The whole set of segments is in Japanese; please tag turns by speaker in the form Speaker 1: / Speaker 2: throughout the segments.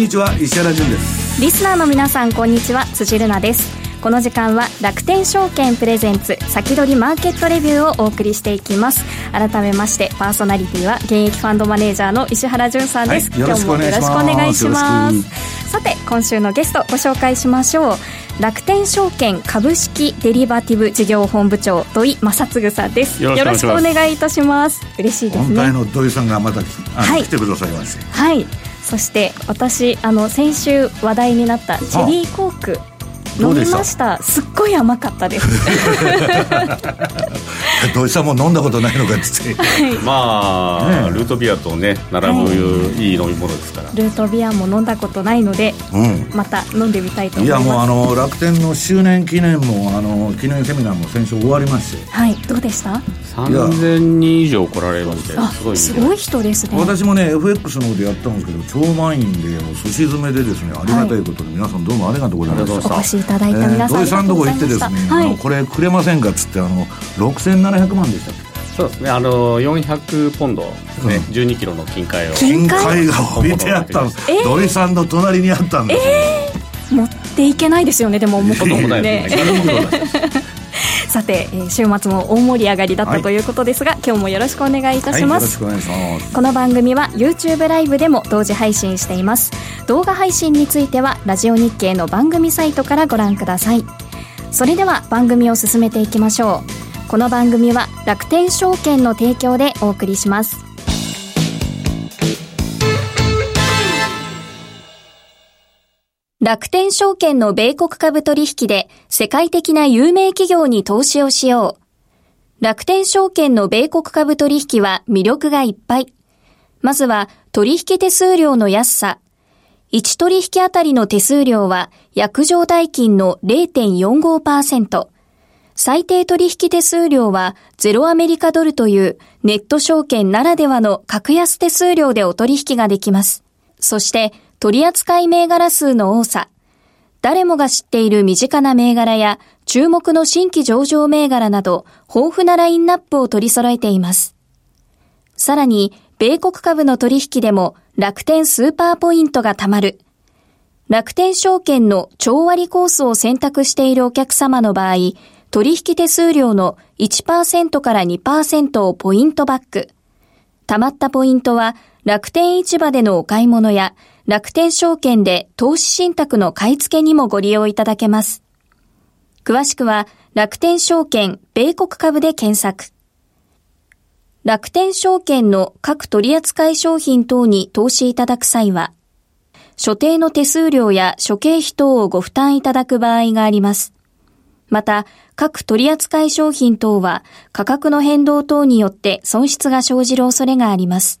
Speaker 1: にちは石原潤です。
Speaker 2: リスナーの皆さんこんにちは。辻るなです。この時間は楽天証券プレゼンツ先取りマーケットレビューをお送りしていきます。改めましてパーソナリティは現役ファンドマネージャーの石原潤さんです、
Speaker 1: はい、今日もよろしくお願いします。
Speaker 2: さて今週のゲストご紹介しましょう。楽天証券株式デリバティブ事業本部長土井正嗣さんです。よろしくお願いいたします。嬉しいですね。
Speaker 1: 本体の土井さんがまた、はい、来てくださいまして。
Speaker 2: はいそして私あの先週話題になったチェリーコーク。飲みました。すっごい甘かったです。
Speaker 1: 土井さんも飲んだことないのかっつって、はい、
Speaker 3: まあ、ね、ルートビアとね並ぶいい飲み物ですから、
Speaker 2: ルートビアも飲んだことないので、うん、また飲んでみたいと思います。
Speaker 1: いやもうあの楽天の周年記念もあの記念セミナーも先週終わりまして。
Speaker 2: はい。どうでした？
Speaker 3: 3000人以上来られまして
Speaker 2: すごいすごい人ですね。
Speaker 1: 私もね FX の方でやったんですけど超満員でもうすし詰めでですねありがたいことで、皆さんどうもありがとうございました。
Speaker 2: お越しいただいた皆さん、
Speaker 1: えー、土井さんとこ行ってですね、はい、これくれませんかっつってあの6700万でしたっけ？
Speaker 3: そうですねあの400ポンドですね、うん、12キロの金塊を。
Speaker 1: 金塊が置いてあったんです、えー、土井さんの隣にあったんです、
Speaker 2: えー、持っていけないですよねでもも
Speaker 3: うね
Speaker 2: さて、えー、週末も大盛り上がりだったということですが、はい、今日もよろしくお願いいたします、
Speaker 1: はい、
Speaker 2: この番組は YouTube ライブでも同時配信しています。動画配信についてはラジオ日経の番組サイトからご覧ください。それでは番組を進めていきましょう。この番組は楽天証券の提供でお送りします楽天証券の米国株取引で世界的な有名企業に投資をしよう。楽天証券の米国株取引は魅力がいっぱい。まずは取引手数料の安さ。1取引あたりの手数料は約定代金の0.45%。最低取引手数料はゼロアメリカドルというネット証券ならではの格安手数料でお取引ができます。そして取扱銘柄数の多さ、誰もが知っている身近な銘柄や注目の新規上場銘柄など豊富なラインナップを取り揃えています。さらに、米国株の取引でも楽天スーパーポイントが貯まる。楽天証券の超割コースを選択しているお客様の場合、取引手数料の1%から2%をポイントバック。貯まったポイントは楽天市場でのお買い物や楽天証券で投資信託の買い付けにもご利用いただけます。詳しくは楽天証券米国株で検索。楽天証券の各取扱商品等に投資いただく際は、所定の手数料や諸経費等をご負担いただく場合があります。また、各取扱商品等は価格の変動等によって損失が生じる恐れがあります。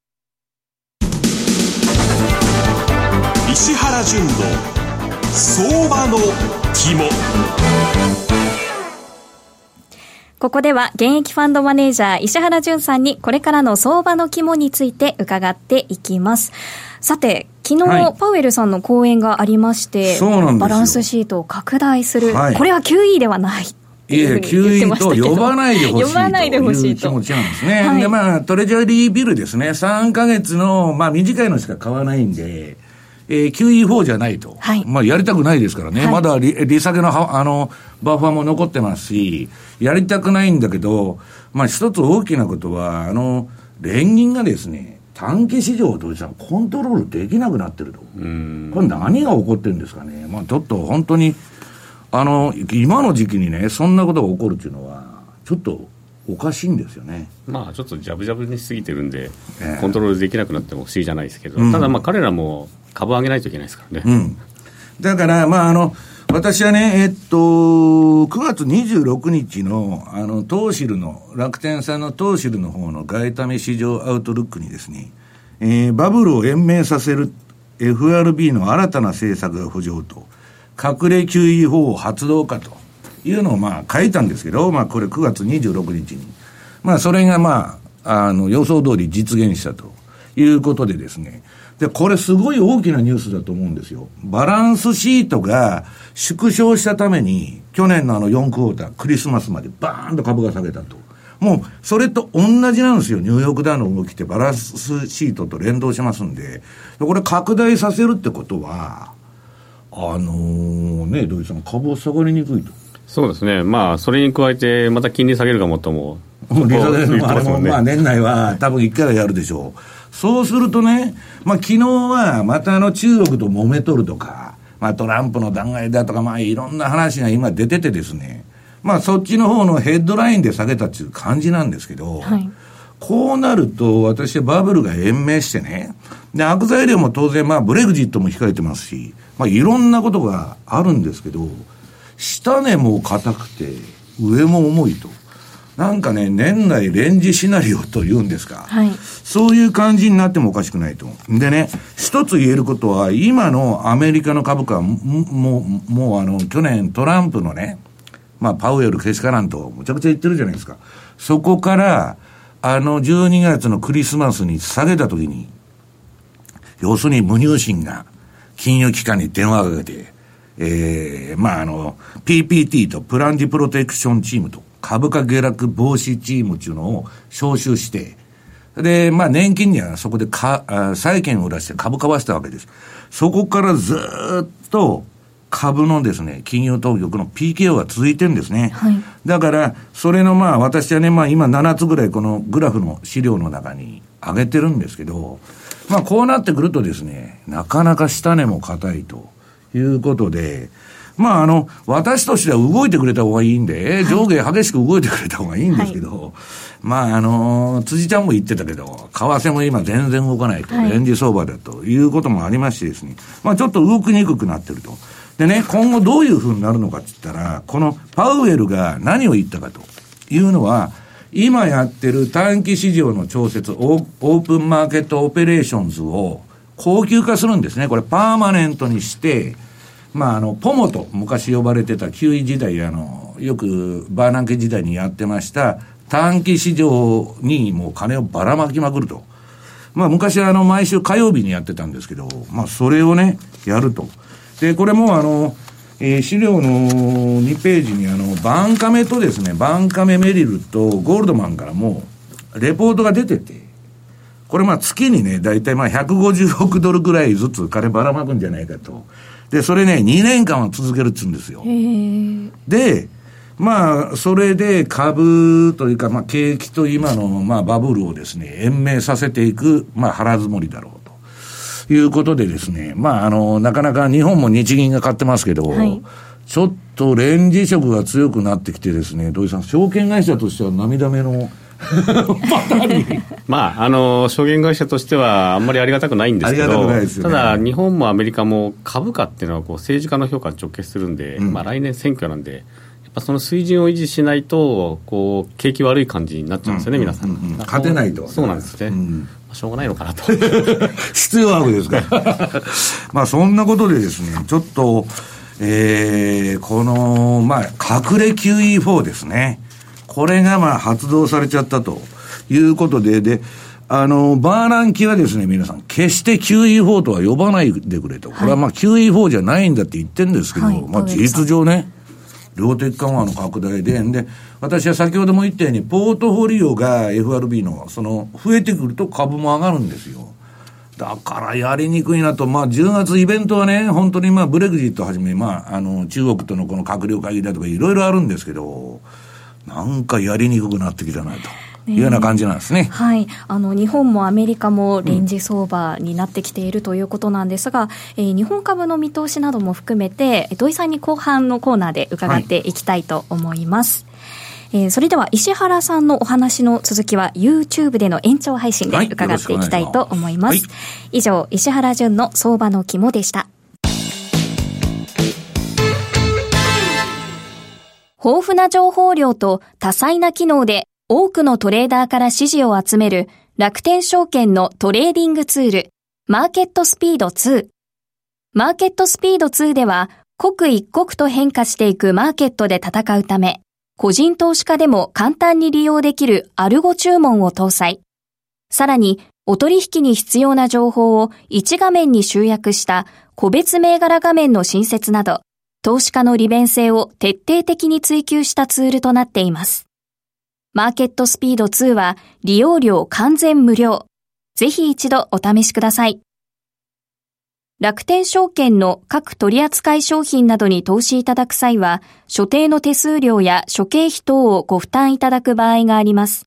Speaker 4: 石原淳の相場の肝
Speaker 2: ここでは現役ファンドマネージャー石原淳さんにこれからの相場の肝について伺っていきます。さて、昨日、はい、パウエルさんの講演がありまして、バランスシートを拡大する、はい、これは QE ではない。
Speaker 1: いえ、QE と呼ばないでほしい
Speaker 2: 呼ばないでほしい
Speaker 1: 気持ちなんですね。はい、で、まあ、トレジャリービルですね。3か月の、まあ、短いのしか買わないんで、えー、QE4 じゃないと。はい、まあ、やりたくないですからね。はい、まだ利利下げの、あの、バッファーも残ってますし、やりたくないんだけど、まあ、一つ大きなことは、あの、連銀がですね、短期市場をどうしたコントロールできなくなってると。これ何が起こってるんですかね。まあ、ちょっと本当に、あの、今の時期にね、そんなことが起こるっていうのは、ちょっとおかしいんですよね。
Speaker 3: まあ、ちょっとジャブジャブにしすぎてるんで、えー、コントロールできなくなっても不思議じゃないですけど、うん、ただ、まあ、彼らも株上げないといけないですからね。うん、
Speaker 1: だから、まあ、あの、私はね、えっと、9月26日の、あの、東シルの、楽天さんの東シルの方の外為市場アウトルックにですね、えー、バブルを延命させる、FRB の新たな政策が浮上と、隠れ QE 法を発動かというのをまあ書いたんですけど、まあこれ9月26日に。まあそれがまあ、あの予想通り実現したということでですね。で、これすごい大きなニュースだと思うんですよ。バランスシートが縮小したために、去年のあの4クォーター、クリスマスまでバーンと株が下げたと。もう、それと同じなんですよ。ニューヨークダウの動きってバランスシートと連動しますんで。これ拡大させるってことは、あのー、ね、土井さん、株は下がりにくいと。
Speaker 3: そうですね。まあ、それに加えて、また金利下げるかもとも。
Speaker 1: 利下げのあれも、まあ、年内は多分1回はやるでしょう。そうするとね、まあ、昨日はまたあの中国と揉めとるとか、まあ、トランプの弾劾だとか、まあ、いろんな話が今出ててですね、まあ、そっちの方のヘッドラインで下げたっていう感じなんですけど、はい、こうなると、私はバブルが延命してね、で、悪材料も当然、まあ、ブレグジットも控えてますし、まあ、いろんなことがあるんですけど、下根も硬くて、上も重いと。なんかね、年内レンジシナリオというんですか。はい。そういう感じになってもおかしくないと。でね、一つ言えることは、今のアメリカの株価は、もう、もうあの、去年トランプのね、まあ、パウエルけしからんと、むちゃくちゃ言ってるじゃないですか。そこから、あの、12月のクリスマスに下げたときに、要するに無入信が、金融機関に電話をかけて、ええー、まあ、あの、PPT とプランジプロテクションチームと、株価下落防止チームっていうのを招集して、で、まあ、年金にはそこでか、債券を出して株買わせたわけです。そこからずっと、株のですね、金融当局の PKO が続いてるんですね。はい、だから、それのまあ、私はね、まあ今7つぐらいこのグラフの資料の中に上げてるんですけど、まあこうなってくるとですね、なかなか下値も硬いということで、まああの、私としては動いてくれた方がいいんで、上下激しく動いてくれた方がいいんですけど、はい、まああの、辻ちゃんも言ってたけど、為替も今全然動かないと、レンジ相場だということもありましてですね、まあちょっと動きにくくなってると。でね、今後どういうふうになるのかって言ったら、このパウエルが何を言ったかというのは、今やってる短期市場の調節、オープンマーケットオペレーションズを高級化するんですね。これパーマネントにして、まあ、あの、ポモと昔呼ばれてた QE 時代、あの、よくバーナンケ時代にやってました短期市場にもう金をばらまきまくると。まあ、昔あの、毎週火曜日にやってたんですけど、まあ、それをね、やると。で、これもあの、えー、資料の2ページにあの、バンカメとですね、バンカメメリルとゴールドマンからも、レポートが出てて、これまあ月にね、だいたいまあ150億ドルぐらいずつ金ばらまくんじゃないかと。で、それね、2年間は続けるっつうんですよ。で、まあ、それで株というか、まあ、景気と今の、まあ、バブルをですね、延命させていく、まあ、腹積もりだろう。いうことでですね、まあ、あの、なかなか日本も日銀が買ってますけど、はい、ちょっとレンジ色が強くなってきてですね、土井さん、証券会社としては涙目の、
Speaker 3: まあ、あの証券会社としてはあんまりありがたくないんですけど、ね、ただ、日本もアメリカも株価っていうのはこう政治家の評価に直結するんで、うん、まあ、来年選挙なんで、やっぱその水準を維持しないと、こう景気悪い感じになっちゃうんですよね、うん、皆さん。うん
Speaker 1: うん、勝てないと。
Speaker 3: そうなんですね。うんしょうがないのかなと。
Speaker 1: 必要なわけですから。まあそんなことでですね、ちょっと、えー、この、まあ、隠れ QE4 ですね。これがまあ発動されちゃったということで、で、あの、バーランキはですね、皆さん、決して QE4 とは呼ばないでくれと。これはまあ QE4 じゃないんだって言ってるんですけど、はい、まあ事実上ね、量的緩和の拡大で、で、私は先ほども言ったように、ポートフォリオが FRB の、その、増えてくると株も上がるんですよ。だからやりにくいなと、まあ、10月イベントはね、本当にまあ、ブレグジットはじめ、まあ、あの、中国とのこの閣僚会議だとかいろいろあるんですけど、なんかやりにくくなってきたなと。いうような感じなんですね。
Speaker 5: はい。あの、日本もアメリカもレンジ相場になってきているということなんですが、うん、えー、日本株の見通しなども含めて、土井さんに後半のコーナーで伺っていきたいと思います。はい、えー、それでは石原さんのお話の続きは YouTube での延長配信で伺っていきたいと思います。はい、以上、石原淳の相場の肝でした。豊富な情報量と多彩な機能で多くのトレーダーから支持を集める楽天証券のトレーディングツール
Speaker 2: マーケットスピード2。マーケットスピード2では、刻一刻と変化していくマーケットで戦うため、個人投資家でも簡単に利用できるアルゴ注文を搭載。さらに、お取引に必要な情報を1画面に集約した個別銘柄画面の新設など、投資家の利便性を徹底的に追求したツールとなっています。マーケットスピード2は利用料完全無料。ぜひ一度お試しください。楽天証券の各取扱い商品などに投資いただく際は、所定の手数料や諸経費等をご負担いただく場合があります。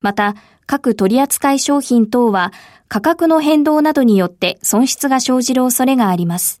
Speaker 2: また、各取扱い商品等は価格の変動などによって損失が生じる恐れがあります。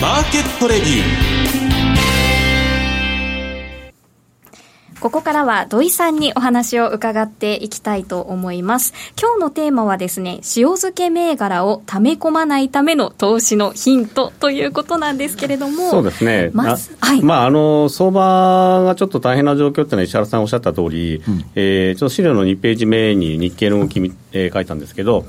Speaker 4: マーケットレビュー。
Speaker 2: ここからは土井さんにお話を伺っていきたいと思います。今日のテーマはですね、塩漬け銘柄を溜め込まないための投資のヒントということなんですけれども。
Speaker 3: そうですね。まず、はい。まあ、あの、相場がちょっと大変な状況っていうのは石原さんおっしゃった通り、うん、えー、ちょっと資料の2ページ目に日経の動き、えー、書いたんですけど、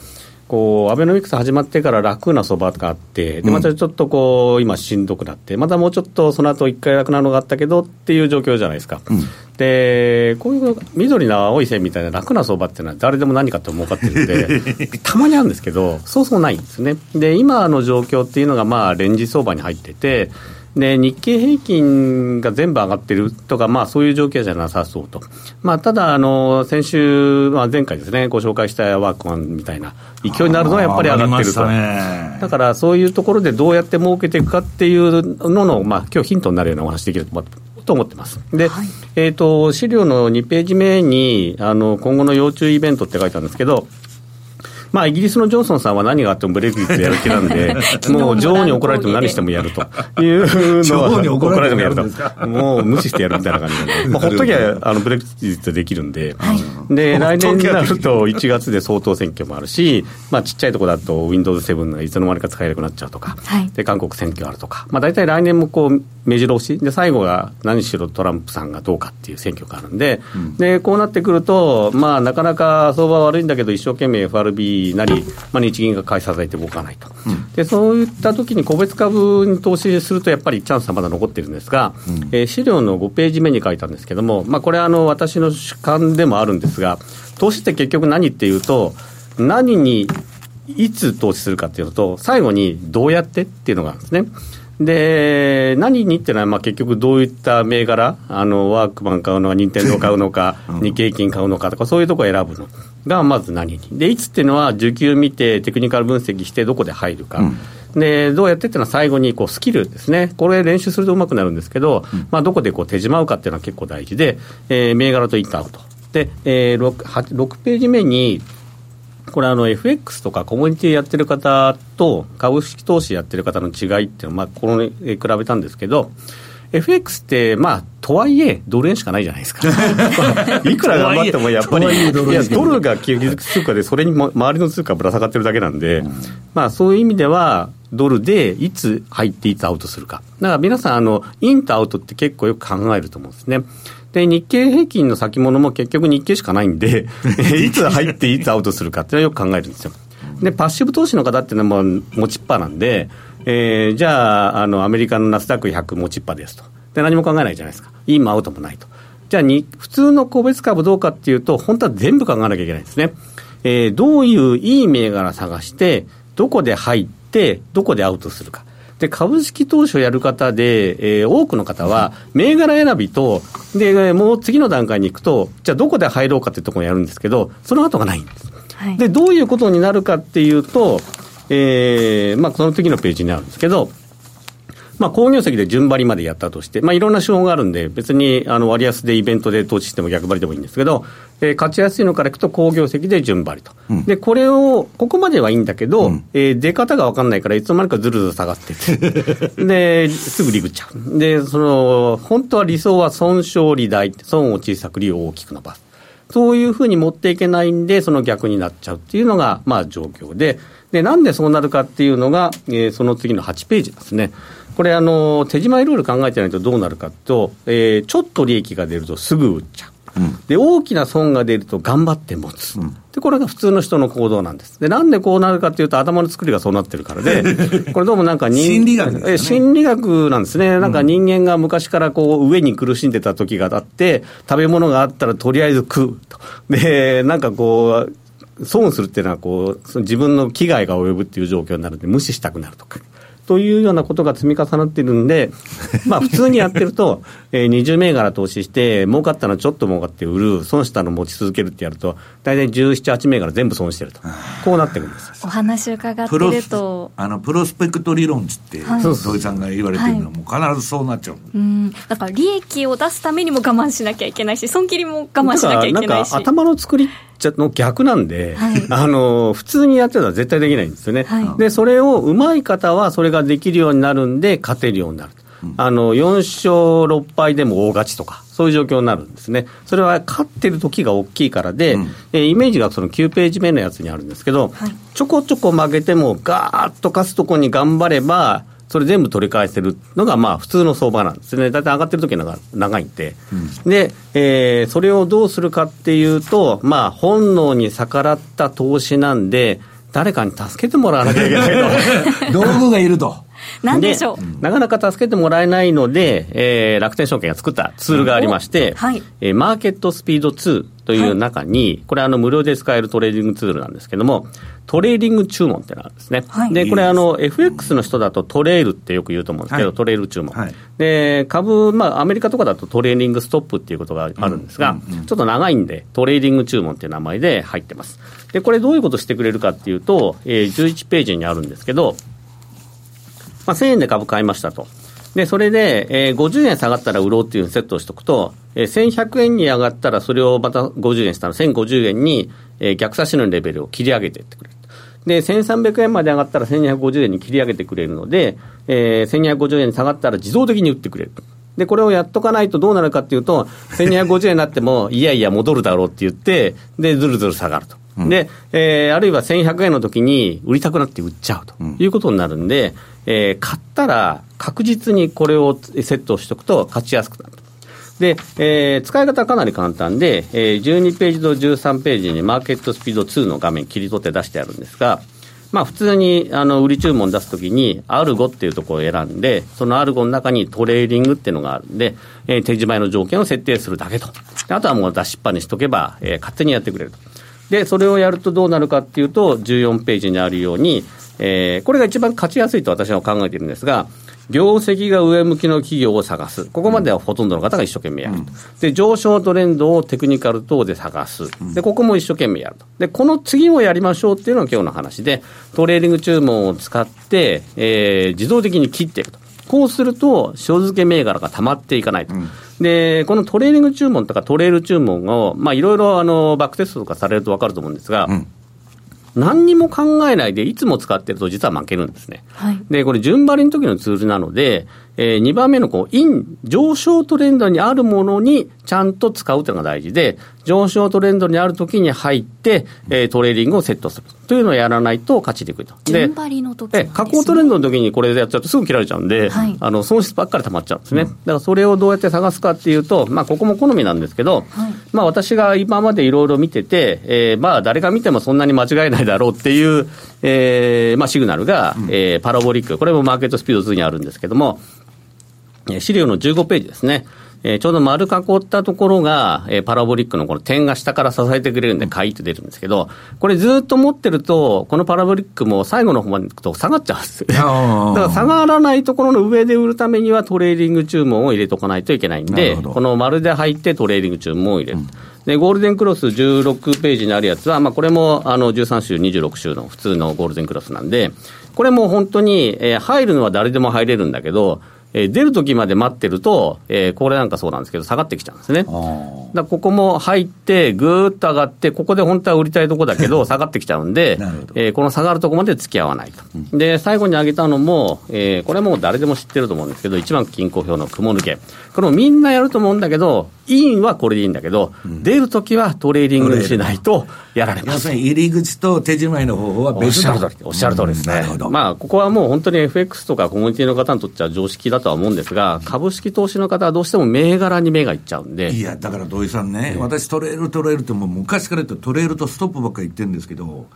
Speaker 3: こうアベノミクス始まってから楽な相場があって、でまたちょっとこう、今、しんどくなって、またもうちょっとその後一回楽なのがあったけどっていう状況じゃないですか。うん、で、こういう緑の青い線みたいな楽な相場っていうのは、誰でも何かって儲かってるんで、たまにあるんですけど、そうそうないんですね。で、今の状況っていうのが、まあ、レンジ相場に入ってて、で日経平均が全部上がってるとか、まあ、そういう状況じゃなさそうと、まあ、ただあの、先週、まあ、前回ですね、ご紹介したワークマンみたいな勢いになるのはやっぱり上がってると、だからそういうところでどうやって儲けていくかっていうのの、まあ今日ヒントになるようなお話できると思ってます。で、はい、えっ、ー、と、資料の2ページ目に、あの、今後の要注意イベントって書いてあるんですけど、まあ、イギリスのジョンソンさんは何があってもブレグジットやる気なんで、もう女王に怒られても何し てもやると。いうのは、女王に怒られてもやると、もう無視してやるみたいな感じで、まあ、ほっときゃあのブレグジットできるんで、はい、で来年になると1月で総統選挙もあるし、まあ、ちっちゃいところだと Windows7 がいつの間にか使えなくなっちゃうとか、はい、で韓国選挙あるとか、まあ、大体来年もこう目白押し。で最後が何しろトランプさんがどうかっていう選挙があるんで。うん、でこうなってくると、まあ、なかなか相場悪いんだけど一生懸命 FRB なり、まあ、日銀が買い支えて動かないと、うん、でそういった時に個別株に投資するとやっぱりチャンスはまだ残ってるんですが、うん、えー、資料の5ページ目に書いたんですけども、まあ、これあの私の主観でもあるんですが投資って結局何っていうと何にいつ投資するかっていうのと最後にどうやってっていうのがあるんですね。で、何にっていうのは、まあ、結局どういった銘柄、あの、ワークマン買うのか、任天堂買うのか、日経金買うのかとか、そういうところを選ぶのが、まず何に。で、いつっていうのは、需給見て、テクニカル分析して、どこで入るか。うんでどうやってっていうのは最後にこうスキルですね、これ練習するとうまくなるんですけど、うん、まあ、どこでこう手締まうかっていうのは結構大事で、えー、銘柄とインターアウト。で、えー、6, 6ページ目に、これあの FX とかコミュニティやってる方と株式投資やってる方の違いっていうのは、まあ、この比べたんですけど、FX って、まあ、とはいえ、ドル円しかないじゃないですか。いくら頑張ってもやっぱり、いや、ドルが基軸通貨で、それに周りの通貨ぶら下がってるだけなんで、うん、まあ、そういう意味では、ドルでいつ入っていつアウトするか。だから皆さん、あの、インとアウトって結構よく考えると思うんですね。で、日経平均の先物も結局日経しかないんで、いつ入っていつアウトするかっていうのはよく考えるんですよ。で、パッシブ投資の方っていうのはもう持ちっぱなんで、えー、じゃあ、あの、アメリカのナスダック100持ちっぱですと。で、何も考えないじゃないですか。インもアウトもないと。じゃあに、普通の個別株どうかっていうと、本当は全部考えなきゃいけないんですね。えー、どういういい銘柄探して、どこで入って、どこでアウトするか。で、株式投資をやる方で、えー、多くの方は、銘柄選びと、で、もう次の段階に行くと、じゃあどこで入ろうかっていうところをやるんですけど、その後がないんです。はい、で、どういうことになるかっていうと、えー、まあ、この次のページにあるんですけど、まあ、工業績で順張りまでやったとして、まあ、いろんな手法があるんで、別にあの割安でイベントで投資しても逆張りでもいいんですけど、えー、勝ちやすいのからいくと工業績で順張りと、うん、でこれを、ここまではいいんだけど、うん、えー、出方が分かんないから、いつの間にかずるずる下がってて、ですぐリグっちゃう。で、その、本当は理想は損傷利大、損を小さく利を大きく伸ばす。そういうふうに持っていけないんで、その逆になっちゃうっていうのが、まあ状況で、で、なんでそうなるかっていうのが、えー、その次の8ページですね。これあの、手締まいルール考えてないとどうなるかと、えー、ちょっと利益が出るとすぐ売っちゃう。うん、で大きな損が出ると頑張って持つ、うん、でこれが普通の人の行動なんです、でなんでこうなるかというと、頭の作りがそうなってるからで、これどうもなんか
Speaker 1: 心理学、ね、
Speaker 3: 心理学なんですね、なんか人間が昔からこう上に苦しんでた時があって、食べ物があったらとりあえず食うと、でなんかこう、損するっていうのはこう、自分の危害が及ぶっていう状況になるんで、無視したくなるとか。というようなことが積み重なっているんで、まあ普通にやってると、えー、20銘柄投資して、儲かったのちょっと儲かって売る、損したの持ち続けるってやると、大体17、8銘柄全部損してると、こうなってるんです
Speaker 5: お話伺ってると。
Speaker 1: あのプロスペクト理論っつって、はい、土井さんが言われてるのは、もう必ずそうなっちゃう、
Speaker 5: うん、だから利益を出すためにも我慢しなきゃいけないし、損切りも我慢しなきゃいけないし。
Speaker 3: 頭の作りの逆なんで、はい、あの普通にやってたら絶対できないんですよね、はい、でそれを上手い方はそれができるようになるんで、勝てるようになる。あの4勝6敗でも大勝ちとか、そういう状況になるんですね、それは勝ってる時が大きいからで、うん、えイメージがその9ページ目のやつにあるんですけど、はい、ちょこちょこ負けても、ガーッと勝つとこに頑張れば、それ全部取り返せるのがまあ普通の相場なんですね、だいたい上がってる時のが長いんで、うん、で、えー、それをどうするかっていうと、まあ、本能に逆らった投資なんで、誰かに助けてもらわなきゃいけない
Speaker 1: と。道具がいると。
Speaker 5: なんでしょ
Speaker 3: う。なかなか助けてもらえないので、えー、楽天証券が作ったツールがありまして、はい。えー、マーケットスピード2という中に、はい、これあの無料で使えるトレーディングツールなんですけども、トレイリング注文ってのがあるんですね。はい、で、これあの、FX の人だとトレールってよく言うと思うんですけど、はい、トレール注文。はい、で、株、まあ、アメリカとかだとトレイリングストップっていうことがあるんですが、ちょっと長いんで、トレイリング注文っていう名前で入ってます。で、これどういうことしてくれるかっていうと、えー、11ページにあるんですけど、まあ、1000円で株買いましたと。で、それで、えー、50円下がったら売ろうっていうセットをしておくと、えー、1100円に上がったらそれをまた50円下の1050円に、えー、逆指しのレベルを切り上げていってくれる。で、1300円まで上がったら1250円に切り上げてくれるので、えー、1250円に下がったら自動的に売ってくれる。で、これをやっとかないとどうなるかっていうと、1250円になっても、いやいや戻るだろうって言って、で、ずるずる下がると。で、えー、あるいは1100円の時に売りたくなって売っちゃうということになるんで、えー、買ったら確実にこれをセットしておくと勝ちやすくなると。で、えー、使い方はかなり簡単で、えー、12ページと13ページにマーケットスピード2の画面切り取って出してあるんですが、まあ、普通にあの売り注文出すときに、アルゴっていうところを選んで、そのアルゴの中にトレイリングっていうのがあるんで、えー、手締まいの条件を設定するだけと。あとはもう出しっぱにしとけば、えー、勝手にやってくれると。で、それをやるとどうなるかっていうと、14ページにあるように、えー、これが一番勝ちやすいと私は考えているんですが、業績が上向きの企業を探す、ここまではほとんどの方が一生懸命やると、うん、で上昇トレンドをテクニカル等で探す、でここも一生懸命やると、でこの次もやりましょうっていうのが今日の話で、トレイリング注文を使って、えー、自動的に切っていくと。こうすると、塩漬け銘柄が溜まっていかないと。うんで、このトレイリング注文とかトレール注文を、まあ、いろいろあのバックテストとかされると分かると思うんですが、うん、何にも考えないで、いつも使ってると実は負けるんですね。はい、で、これ、順張りの時のツールなので、えー、2番目のこう、イン、上昇トレンドにあるものにちゃんと使うというのが大事で、上昇トレンドにあるときに入って、えー、トレイリングをセットする。というのをやらないと勝ちにくいと。
Speaker 5: 順張りの時、ね、
Speaker 3: 下降トレンドの時にこれでやっちゃうとすぐ切られちゃうんで、はい、あの損失ばっかり溜まっちゃうんですね。だからそれをどうやって探すかっていうと、まあ、ここも好みなんですけど、はい、まあ、私が今までいろいろ見てて、えー、まあ、誰が見てもそんなに間違えないだろうっていう、えー、まあ、シグナルが、うん、えー、パラボリック、これもマーケットスピード2にあるんですけども、資料の15ページですね。えー、ちょうど丸囲ったところが、えー、パラボリックのこの点が下から支えてくれるんで、買いって出るんですけど、これずっと持ってると、このパラボリックも最後の方まで行くと下がっちゃうんですよ。だから下がらないところの上で売るためにはトレイリング注文を入れとかないといけないんで、この丸で入ってトレイリング注文を入れる。うんで、ゴールデンクロス16ページにあるやつは、まあ、これもあの13週、26週の普通のゴールデンクロスなんで、これも本当に、えー、入るのは誰でも入れるんだけど、えー、出る時まで待ってると、えー、これなんかそうなんですけど、下がってきちゃうんですね。だここも入って、ぐーっと上がって、ここで本当は売りたいとこだけど、下がってきちゃうんで、えー、この下がるとこまで付き合わないと。うん、で、最後に上げたのも、えー、これも誰でも知ってると思うんですけど、一番均衡表の雲抜け。これもみんなやると思うんだけど、インはこれでいいんだけど、うん、出るときはトレイリングしないとやられます。要
Speaker 1: するに入り口と手締まいの方法は別
Speaker 3: だおっしゃる通りですね。まあ、ここはもう本当に FX とかコミュニティの方にとっては常識だとは思うんですが、株式投資の方はどうしても銘柄に目がいっちゃうんで。
Speaker 1: いや、だから土井さんね、私トレールトレールってもう昔から言ってトレールとストップばっかり言ってるんですけど、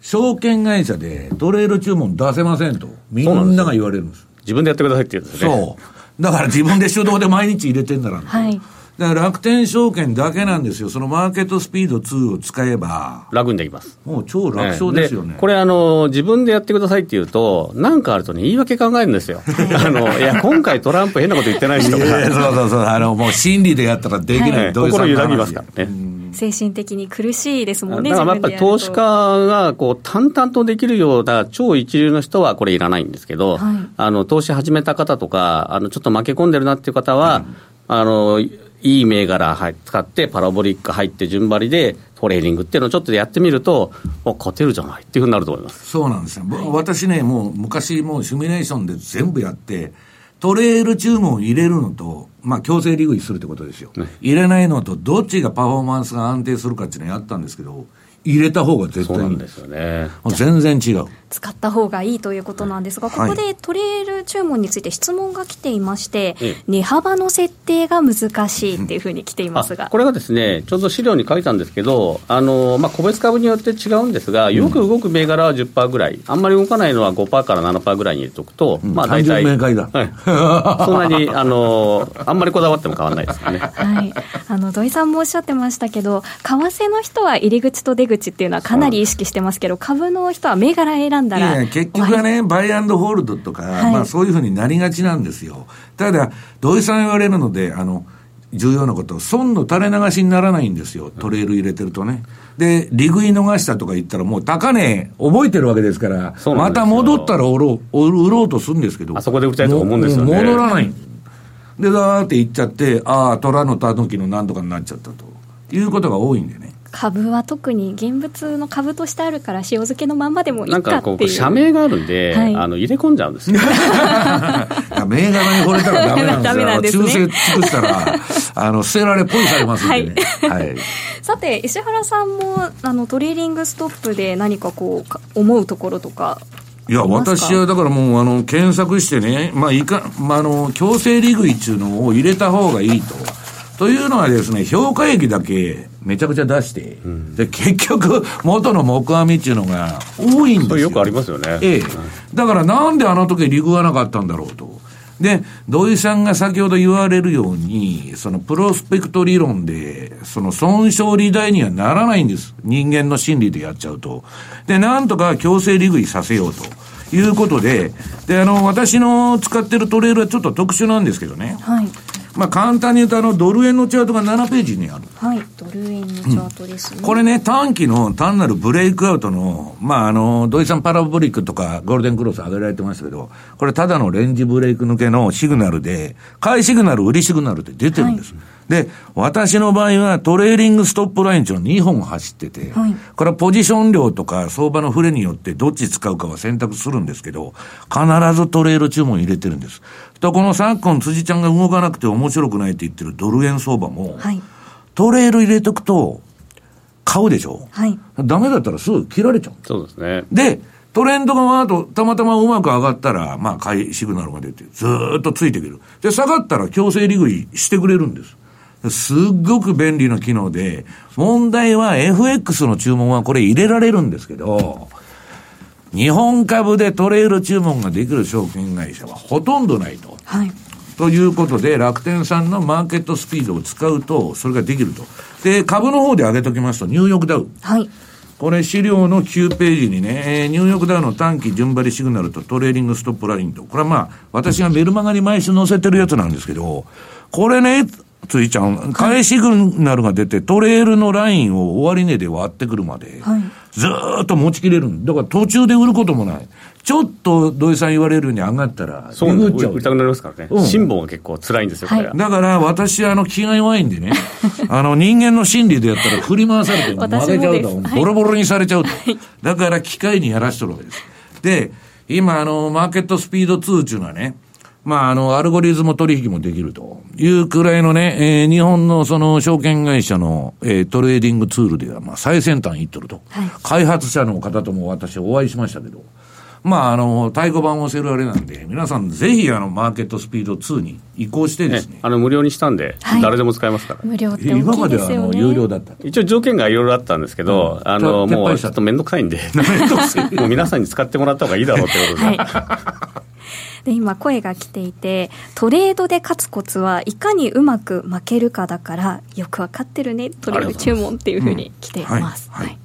Speaker 1: 証券会社でトレール注文出せませんと、みんなが言われるんです。
Speaker 3: 自分でやってくださいって言うんです
Speaker 1: ね。そう。だから自分で手動で毎日入れてんだな。はいだから楽天証券だけなんですよ、そのマーケットスピード2を使えば、
Speaker 3: 楽にできます。
Speaker 1: もう超楽勝ですよね。
Speaker 3: ねこれあの、自分でやってくださいって言うと、なんかあるとね、言い訳考えるんですよ。あのいや、今回トランプ変なこと言ってない人が。
Speaker 1: そうそうそう、あのもう心理でやったらできない、はい、
Speaker 3: 心揺らぎますからね。
Speaker 5: 精神的に苦しいですもんね、
Speaker 3: だからやっぱり投資家がこう淡々とできるような超一流の人はこれいらないんですけど、はい、あの投資始めた方とか、あのちょっと負け込んでるなっていう方は、うん、あのいい銘柄使って、パラボリック入って順張りでトレーニングっていうのをちょっとやってみると、勝てるじゃないっていうふうになると思います。
Speaker 1: そうなんですよ、私ね、もう昔、もうシミュレーションで全部やって、トレール注文入れるのと、まあ、強制利食いするってことですよ、ね、入れないのと、どっちがパフォーマンスが安定するかっていうのをやったんですけど、入れた方が絶対
Speaker 3: いいんですよね。
Speaker 1: 全然違う。
Speaker 5: 使った方がいいということなんですが、ここでトレール注文について質問が来ていまして、はい、値幅の設定が難しいっていうふうに来ていますが。
Speaker 3: これがですね、ちょうど資料に書いたんですけど、あの、まあ、個別株によって違うんですが、よく動く銘柄は10%ぐらい、あんまり動かないのは5%から7%ぐらいに入れておくと、
Speaker 1: うん、まあ大体。はい、
Speaker 3: そんなに、あの、あんまりこだわっても変わらないですよね。
Speaker 5: はい。あの、土井さんもおっしゃってましたけど、為替の人は入り口と出口っていうのはかなり意識してますけど、株の人は銘柄選んだら。
Speaker 1: いや結局はね、バイアンドホールドとか、はい、まあそういうふうになりがちなんですよ。ただ、土井さん言われるので、あの、重要なこと、損の垂れ流しにならないんですよ。トレール入れてるとね。で、利食い逃したとか言ったらもう高値覚えてるわけですから、また戻ったら売ろう、売ろうとするんですけど。
Speaker 3: あそこで売りたいと思うんですよ
Speaker 1: ね。戻らない。で、だーって言っちゃって、ああ、虎のタヌキのなんとかになっちゃったということが多いんでね。
Speaker 5: 株は特に現物の株としてあるから塩漬けのまんまでもいいかっていう。なんかこう
Speaker 3: 社名があるんで、はい、あの入れ込んじゃうんですよ。
Speaker 1: 銘柄に惚れ。たらダメなんですよなんです、ね、忠誠尽くしたらあの捨てられポイされますんでね、はい、はい、
Speaker 5: さて石原さんもあのトレーリングストップで何かこう思うところとか。
Speaker 1: いや、私はだからもう、あの、検索してね、まあ、いか、まあ、あの、強制利食いっていうのを入れた方がいいと。というのはですね、評価益だけめちゃくちゃ出して、うん、で結局、元の木阿弥っていうのが多いんですよ。
Speaker 3: よくありますよね。
Speaker 1: ええ。だからなんであの時リグわなかったんだろうと。で、土井さんが先ほど言われるように、そのプロスペクト理論で、その損傷利大にはならないんです。人間の心理でやっちゃうと。で、なんとか強制利食いさせようと。いうことで、で、あの、私の使ってるトレールはちょっと特殊なんですけどね。はい。まあ、簡単に言うと、あの、ドル円のチャートが7ページにある。
Speaker 5: はい、ドル円のチャートですね。
Speaker 1: うん、これね、短期の単なるブレイクアウトの、まあ、あの、土井さんパラボリックとかゴールデンクロス上げられてましたけど、これただのレンジブレイク抜けのシグナルで、買いシグナル、売りシグナルって出てるんです。はい、で、私の場合はトレーリングストップラインっていうの2本走ってて、はい、これはポジション量とか相場の触れによってどっち使うかは選択するんですけど、必ずトレール注文入れてるんです。と、この昨今辻ちゃんが動かなくて面白くないって言ってるドル円相場も、はい、トレール入れとくと、買うでしょはい。ダメだったらすぐ切られちゃう。
Speaker 3: そうですね。
Speaker 1: で、トレンドがわーっとたまたまうまく上がったら、まあ買いシグナルが出て、ずーっとついてくる。で、下がったら強制利食いしてくれるんです。すっごく便利な機能で、問題は FX の注文はこれ入れられるんですけど、日本株でトレール注文ができる証券会社はほとんどないと。はい。ということで、楽天さんのマーケットスピードを使うと、それができると。で、株の方で上げときますと、ニューヨークダウ。はい。これ資料の9ページにね、ニューヨークダウの短期順張りシグナルとトレーリングストップラインと、これはまあ、私がメルマガに毎週載せてるやつなんですけど、これね、ついちゃん、買いシグナルが出て、トレールのラインを終値で割ってくるまで、はい、ずっと持ちきれる。んだから途中で売ることもない。ちょっと土井さん言われるように上がったら、
Speaker 3: そう売っちゃう。売りたくなりますからね。うん、辛抱が結構辛いんですよ、は。い、
Speaker 1: だから私、あの、気が弱いんでね、あの、人間の心理でやったら振り回されて負けちゃうと、ボロボロにされちゃうと。だから機械にやらしとるわけです。で、今、あの、マーケットスピード2っていうのはね、まあ、あの、アルゴリズム取引もできるというくらいのね、えー、日本のその証券会社の、えー、トレーディングツールでは、まあ、最先端いっとると、はい。開発者の方とも私お会いしましたけど、まあ、あの、太鼓判を押せるあれなんで、皆さんぜひ、あの、マーケットスピード2に移行してですね。ね
Speaker 3: あの、無料にしたんで、はい、誰でも使えますから。
Speaker 5: 無料って大きいですよ、ね、今までは、あの、
Speaker 1: 有料だった。
Speaker 3: 一応条件がいろいろあったんですけど、うん、あの、もう、ちょっと面倒くさいんで、もう皆さんに使ってもらった方がいいだろうってことで。はい
Speaker 5: で今声が来ていてトレードで勝つコツはいかにうまく負けるかだからよく分かってるねトレード注文っていうふうに来ています。はい、はいい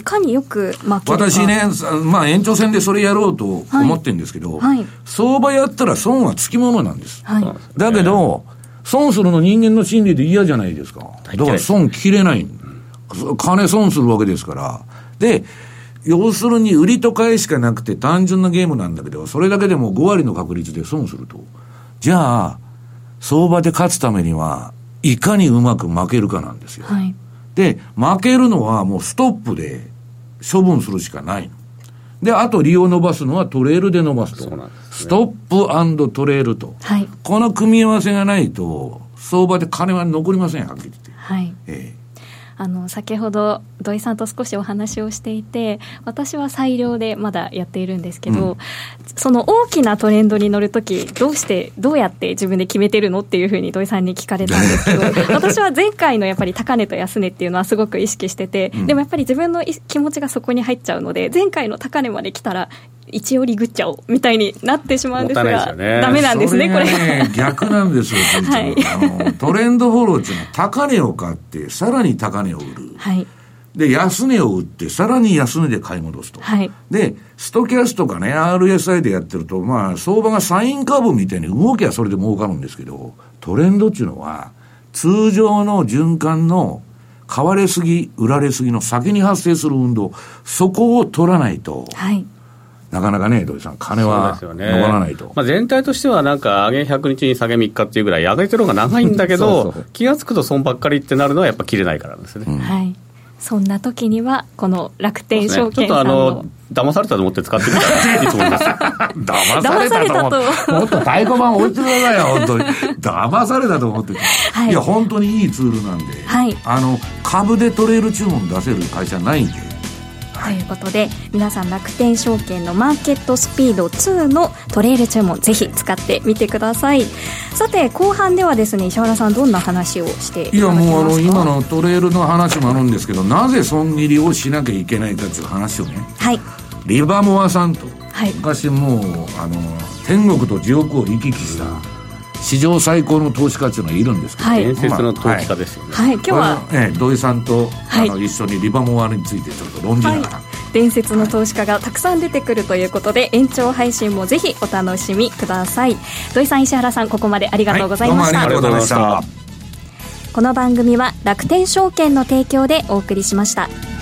Speaker 5: かによく負けるか
Speaker 1: 私ね、まあ、延長戦でそれやろうと思ってるんですけど、はいはい、相場やったら損はつきものなんです。はい、だけど、損するの人間の心理で嫌じゃないですか。だから損切れない。金損するわけですから。で、要するに売りと買いしかなくて単純なゲームなんだけど、それだけでも5割の確率で損すると。じゃあ、相場で勝つためには、いかにうまく負けるかなんですよ。はい、で、負けるのはもうストップで処分するしかないで、あと利を伸ばすのはトレールで伸ばすと。すね、ストップトレールと、はい。この組み合わせがないと、相場で金は残りません、はっきり言って。はい。え
Speaker 5: えあの先ほど土井さんと少しお話をしていて私は裁量でまだやっているんですけど、うん、その大きなトレンドに乗るときどうしてどうやって自分で決めてるのっていうふうに土井さんに聞かれたんですけど 私は前回のやっぱり高値と安値っていうのはすごく意識してて、うん、でもやっぱり自分の気持ちがそこに入っちゃうので前回の高値まで来たら一応リグっちゃおうみたいになってしまうんですが、ね、ダメなんですね、これ。
Speaker 1: 逆なんですよ、はい、あのトレンドフォローっていうのは、高値を買って、さらに高値を売る。はい。で、安値を売って、さらに安値で買い戻すと。はい。で、ストキャスとかね、RSI でやってると、まあ、相場がサインカーブみたいに動きはそれで儲かるんですけど、トレンドっていうのは、通常の循環の買われすぎ、売られすぎの先に発生する運動、そこを取らないと、はい。なかなかね、土井さん、金は残らないと。ね、
Speaker 3: まあ、全体としては、なんか、上げ100日に下げ3日っていうぐらい、上げてる方が長いんだけどそうそう、気が付くと損ばっかりってなるのは、やっぱ切れないからですね。うん、はい
Speaker 5: そんな時には、この楽天証券さんの、ね、ちょっ
Speaker 3: とあの、騙されたと思って使ってみたらいいつもです。
Speaker 1: 騙されたと思って。もっと太鼓判置いてくださいよ、本当に。騙されたと思って。はい、いや、本当にいいツールなんで、はい、あの、株でトレール注文出せる会社ないんで、
Speaker 5: ということで皆さん楽天証券のマーケットスピード2のトレール注文ぜひ使ってみてください。さて後半ではですね石原さんどんな話をして
Speaker 1: いやもうあの今のトレールの話もあるんですけどなぜ損切りをしなきゃいけないかという話をね。はい。リバモアさんと、はい、昔もうあの天国と地獄を行き来した史上最高の投資家っていうのがいるんですけど、
Speaker 3: はい、伝説の投資家ですよね、はい、
Speaker 5: はい、今日は、
Speaker 1: え土井さんと、はい、あの一緒にリバモアについてちょっと論じながら、
Speaker 5: 伝説の投資家がたくさん出てくるということで延長配信もぜひお楽しみください。土井さん石原さんここまでありがとうございました、
Speaker 1: ありがとうございました。
Speaker 5: この番組は楽天証券の提供でお送りしました。